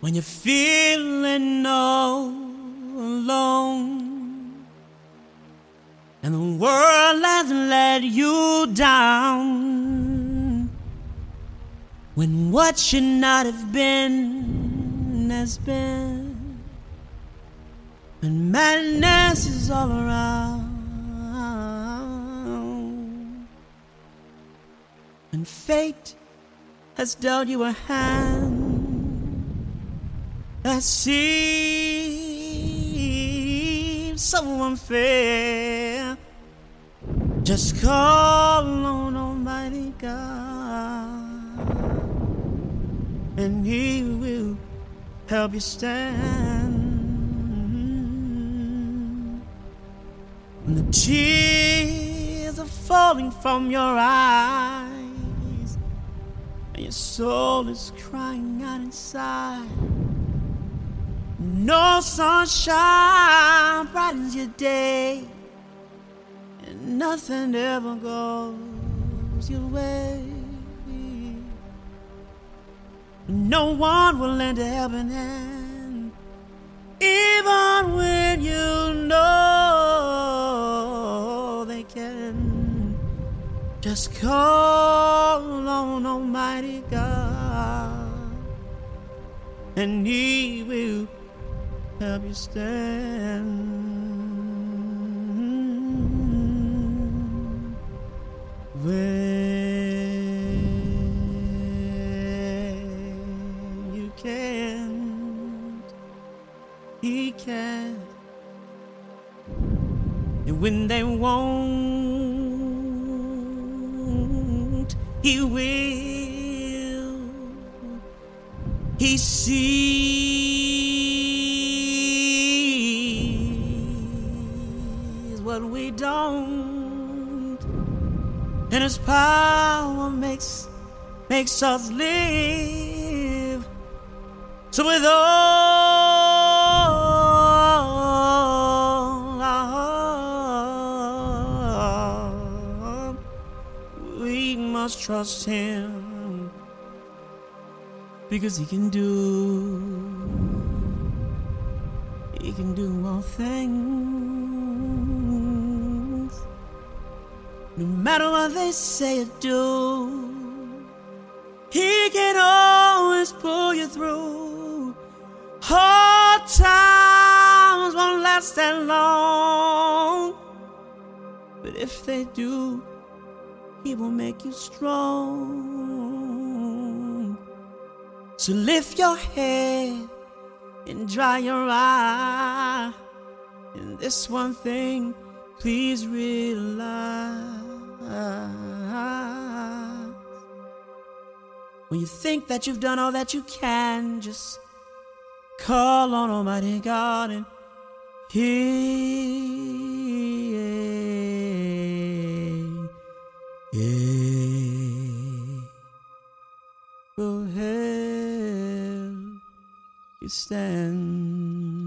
When you're feeling all alone and the world has let you down, when what should not have been has been. And madness is all around. And fate has dealt you a hand. That seems so unfair. Just call on Almighty God, and He will help you stand. When the tears are falling from your eyes, and your soul is crying out inside. No sunshine brightens your day, and nothing ever goes your way. No one will lend a helping hand, even when you know they can. Just call on Almighty God, and He will help you stand he can and when they won't he will. He sees what we don't, and His power makes makes us live. So with all must trust Him because He can do. He can do all things, no matter what they say or do. He can always pull you through. Hard times won't last that long, but if they do, He will make you strong. So lift your head and dry your eye. And this one thing, please realize. When you think that you've done all that you can, just call on Almighty God and He you stand.